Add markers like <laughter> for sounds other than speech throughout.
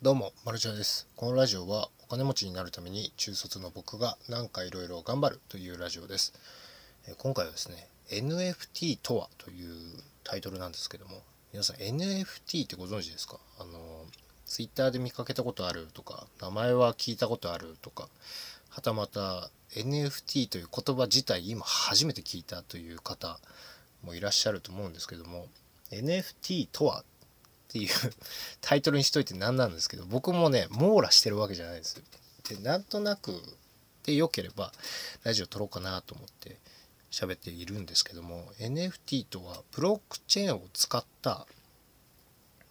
どうも、マルチャです。このラジオはお金持ちになるために中卒の僕がなんかいろいろ頑張るというラジオです。今回はですね、NFT とはというタイトルなんですけども、皆さん NFT ってご存知ですか？あの、Twitter で見かけたことあるとか、名前は聞いたことあるとか、はたまた NFT という言葉自体今初めて聞いたという方もいらっしゃると思うんですけども、NFT とはっっていう <laughs> タイトルにしといて何なんですけど僕もね網羅してるわけじゃないです。でなんとなくでよければラジオ撮ろうかなと思って喋っているんですけども NFT とはブロックチェーンを使った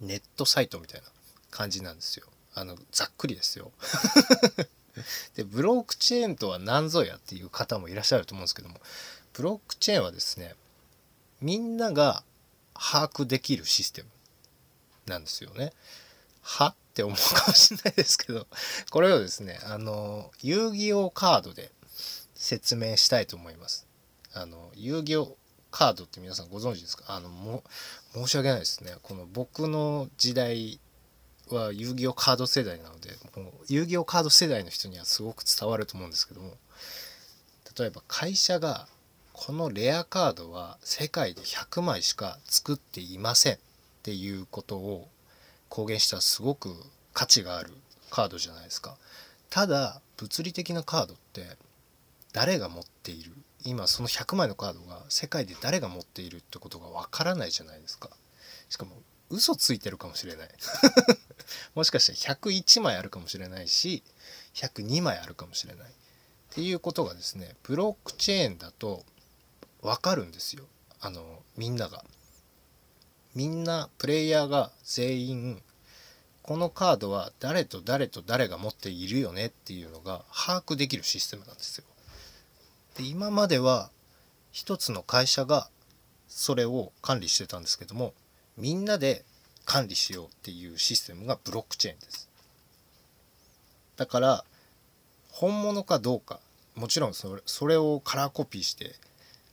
ネットサイトみたいな感じなんですよ。あのざっくりですよ。<laughs> でブロックチェーンとは何ぞやっていう方もいらっしゃると思うんですけどもブロックチェーンはですねみんなが把握できるシステムなんですよね。はって思うかもしれないですけどこれをですねあの遊戯王カードで説明したいと思います。あの遊戯王カードって皆さんご存知ですか？あのも申し訳ないですねこの僕の時代は遊戯王カード世代なのでもう遊戯王カード世代の人にはすごく伝わると思うんですけども例えば会社がこのレアカードは世界で100枚しか作っていませんっていうことを公言したすごく価値があるカードじゃないですか。ただ物理的なカードって誰が持っている今その100枚のカードが世界で誰が持っているってことがわからないじゃないですか。しかも嘘ついてるかもしれない。<laughs> もしかしたら101枚あるかもしれないし102枚あるかもしれない。っていうことがですねブロックチェーンだと分かるんですよ。あのみんなが。みんなプレイヤーが全員このカードは誰と誰と誰が持っているよねっていうのが把握できるシステムなんですよ。で今までは一つの会社がそれを管理してたんですけどもみんなで管理しようっていうシステムがブロックチェーンです。だから本物かどうかもちろんそれそれをカラーコピーして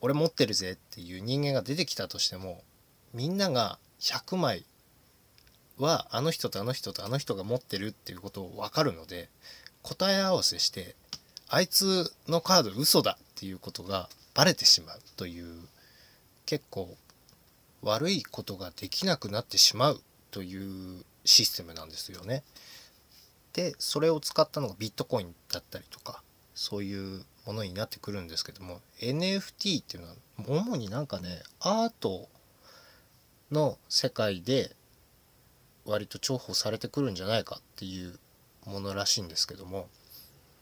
俺持ってるぜっていう人間が出てきたとしてもみんなが100枚はあの人とあの人とあの人が持ってるっていうことを分かるので答え合わせしてあいつのカード嘘だっていうことがバレてしまうという結構悪いことができなくなってしまうというシステムなんですよね。でそれを使ったのがビットコインだったりとかそういうものになってくるんですけども NFT っていうのは主になんかねアートの世界で割と重宝されてくるんじゃないかっていうものらしいんですけども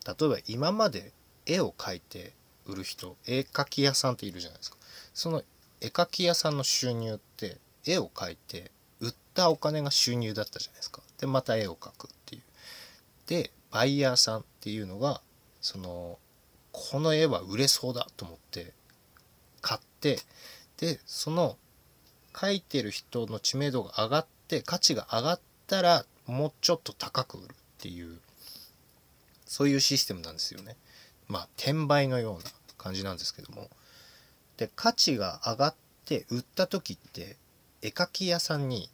例えば今まで絵を描いて売る人絵描き屋さんっているじゃないですか。その絵描き屋さんの収入って絵を描いて売ったお金が収入だったじゃないですか。でまた絵を描くっていう。でバイヤーさんっていうのがそのこの絵は売れそうだと思って買ってでその描いてる人の知名度が上がって価値が上がったらもうちょっと高く売るっていうそういうシステムなんですよね。まあ転売のような感じなんですけども。で価値が上がって売った時って絵描き屋さんに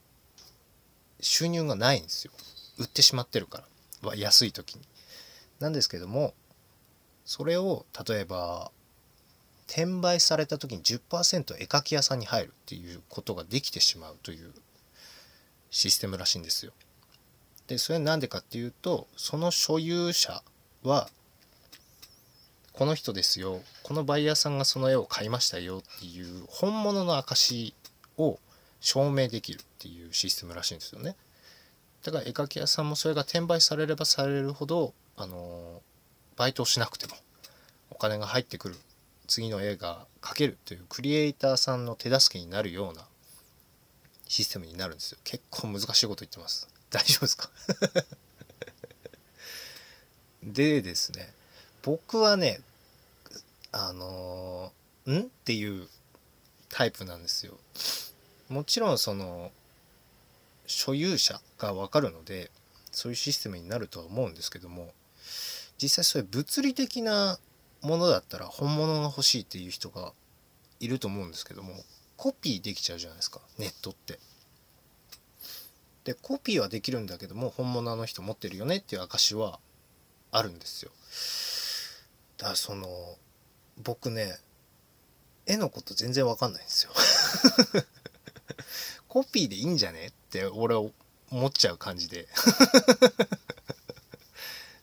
収入がないんですよ。売ってしまってるから安い時に。なんですけどもそれを例えば転売された時に10%絵描き屋さんに入るっていうことができてしまうというシステムらしいんですよ。でそれは何でかっていうとその所有者はこの人ですよこのバイヤーさんがその絵を買いましたよっていう本物の証を証明できるっていうシステムらしいんですよね。だから絵描き屋さんもそれが転売されればされるほどあのバイトをしなくてもお金が入ってくる次の絵が描けるというクリエイターさんの手助けになるようなシステムになるんですよ。結構難しいこと言ってます。<laughs> 大丈夫ですか？<laughs> でですね僕はねあのん？っていうタイプなんですよ。もちろんその所有者が分かるのでそういうシステムになるとは思うんですけども実際それ物理的なものだったら本物が欲しいっていう人がいると思うんですけどもコピーできちゃうじゃないですかネットって。でコピーはできるんだけども本物の人持ってるよねっていう証はあるんですよ。だからその僕ね絵のこと全然わかんないんですよ。<laughs> コピーでいいんじゃねって俺は思っちゃう感じで。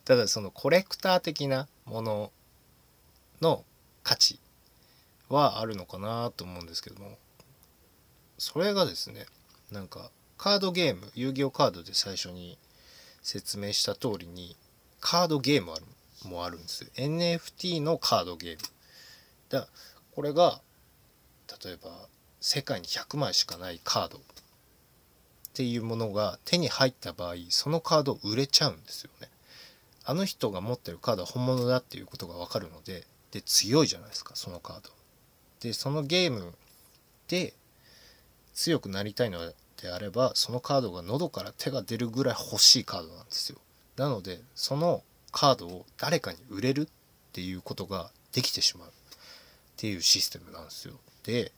ただそのコレクター的なものの価値はあるのかなと思うんですけども。それがですねなんかカードゲーム遊戯王カードで最初に説明した通りにカードゲームあるもあるんですよ。NFT のカードゲーム。だこれが例えば世界に100枚しかないカード。っていうものが手に入った場合そのカード売れちゃうんですよね。あの人が持ってるカードは本物だっていうことが分かるのでで強いじゃないですかそのカード。でそのゲームで強くなりたいのであればそのカードが喉から手が出るぐらい欲しいカードなんですよ。なのでそのカードを誰かに売れるっていうことができてしまう。っていうシステムなんですよ。で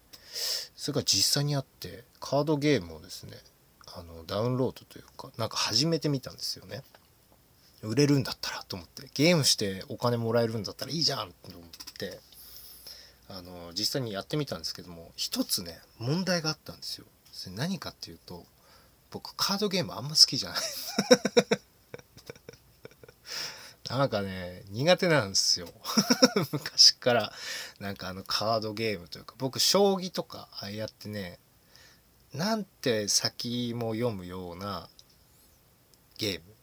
それが実際にあってカードゲームをですねあのダウンロードというかなんか始めてみたんですよね。売れるんだったらと思ってゲームしてお金もらえるんだったらいいじゃんと思ってあの実際にやってみたんですけども一つね問題があったんですよ。それ何かっていうと僕カードゲームあんま好きじゃない。<laughs> なんかね苦手なんですよ。<laughs> 昔から。なんかあのカードゲームというか僕将棋とかああやってねなんて先も読むようなゲーム。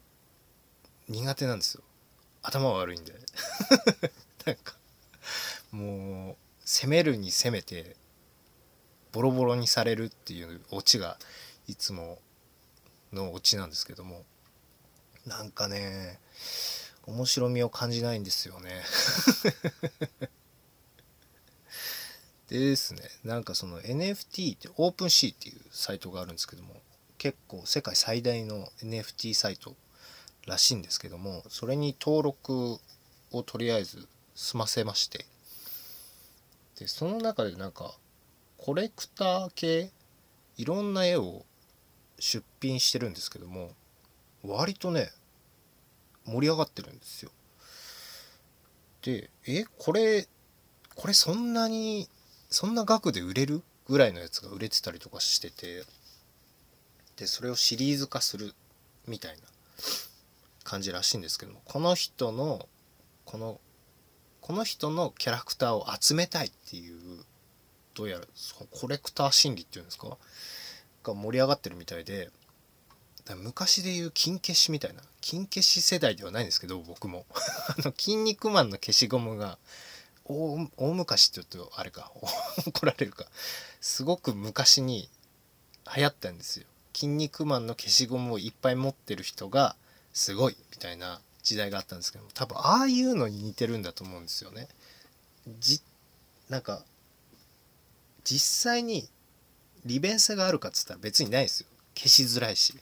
苦手なんですよ。頭悪いんで。<laughs> なんかもう攻めるに攻めてボロボロにされるっていうオチがいつものオチなんですけどもなんかね面白みを感じないんですよね。で <laughs> ですね。なんかその NFT ってオープンシーっていうサイトがあるんですけども結構世界最大の NFT サイトらしいんですけどもそれに登録をとりあえず済ませましてでその中でなんかコレクター系いろんな絵を出品してるんですけども割とね盛り上がってるんですよ。でえこれこれそんなにそんな額で売れるぐらいのやつが売れてたりとかしててでそれをシリーズ化するみたいな感じらしいんですけどもこの人のこのこの人のキャラクターを集めたいっていうどうやらコレクター心理っていうんですか？が盛り上がってるみたいで昔で言う金消しみたいな金消し世代ではないんですけど僕も。<laughs> あの筋肉マンの消しゴムが大大昔って言うとあれか <laughs> 怒られるか。すごく昔に流行ったんですよ。筋肉マンの消しゴムをいっぱい持ってる人がすごいみたいな時代があったんですけど多分ああいうのに似てるんだと思うんですよね。じなんか実際に利便性があるかっつったら別にないですよ。消しづらいし。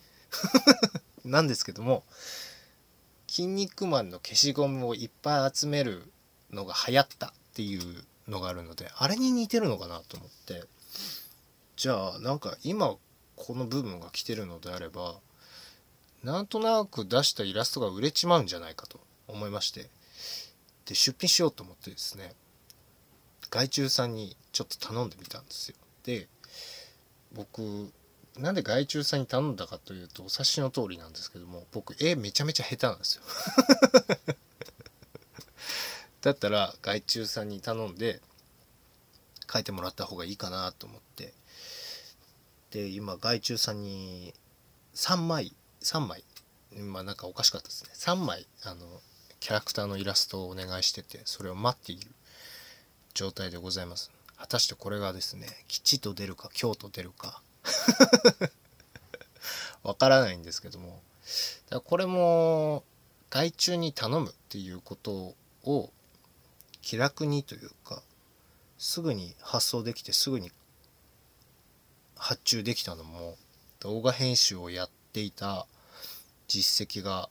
<laughs> なんですけども「筋肉マン」の消しゴムをいっぱい集めるのが流行ったっていうのがあるのであれに似てるのかなと思って。じゃあなんか今この部分が来てるのであればなんとなく出したイラストが売れちまうんじゃないかと思いまして。で出品しようと思ってですね外注さんにちょっと頼んでみたんですよ。で僕なんで外注さんに頼んだかというとお察しの通りなんですけども僕絵めちゃめちゃ下手なんですよ。<laughs> だったら外注さんに頼んで書いてもらった方がいいかなと思って。で今外注さんに3枚3枚。まあなんかおかしかったですね。3枚あのキャラクターのイラストをお願いしててそれを待っている状態でございます。果たしてこれがですね吉と出るか京と出るか。<laughs> わからないんですけども。だこれも外注に頼むっていうことを気楽にというかすぐに発送できてすぐに発注できたのも動画編集をやっていた実績が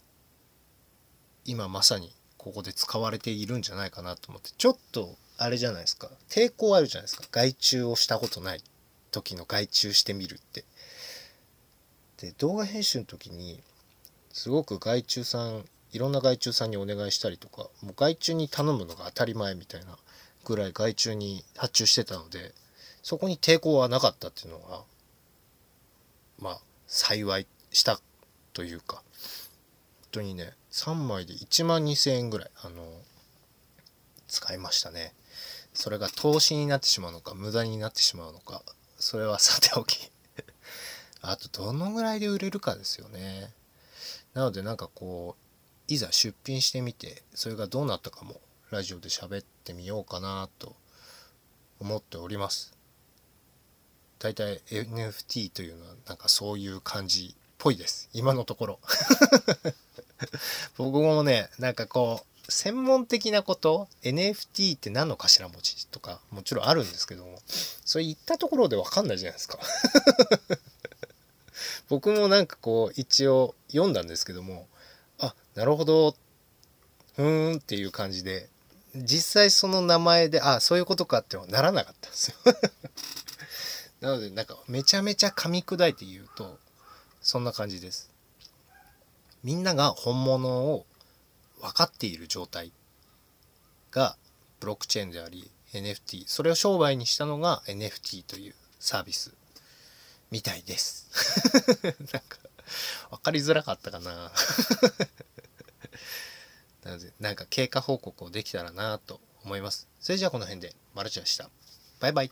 今まさにここで使われているんじゃないかなと思ってちょっとあれじゃないですか。抵抗あるじゃないですか。外注をしたことない時の外注してみるって。で動画編集の時にすごく外注さんいろんな外注さんにお願いしたりとかもう外注に頼むのが当たり前みたいなぐらい外注に発注してたのでそこに抵抗はなかったっていうのがまあ幸いしたというか。本当にね3枚で1万2000円ぐらいあの使いましたね。それが投資になってしまうのか無駄になってしまうのかそれはさておき。<laughs> あとどのぐらいで売れるかですよね。なのでなんかこういざ出品してみてそれがどうなったかもラジオで喋ってみようかなと思っております。大体 NFT というのはなんかそういう感じぽいです。今のところ。僕もねなんかこう専門的なこと NFT って何の頭文字とかもちろんあるんですけどもそれ言ったところで分かんないじゃないですか。<laughs> 僕もなんかこう一応読んだんですけどもあなるほど。ふーんっていう感じで実際その名前であそういうことかってならなかったんですよ。<laughs> なのでなんかめちゃめちゃ噛み砕いて言うとそんな感じです。みんなが本物を分かっている状態がブロックチェーンであり NFT それを商売にしたのが NFT というサービスみたいです。<laughs> なんか分かりづらかったかな。<laughs> なのでなんか経過報告をできたらなと思います。それじゃあこの辺でマルチでした。バイバイ。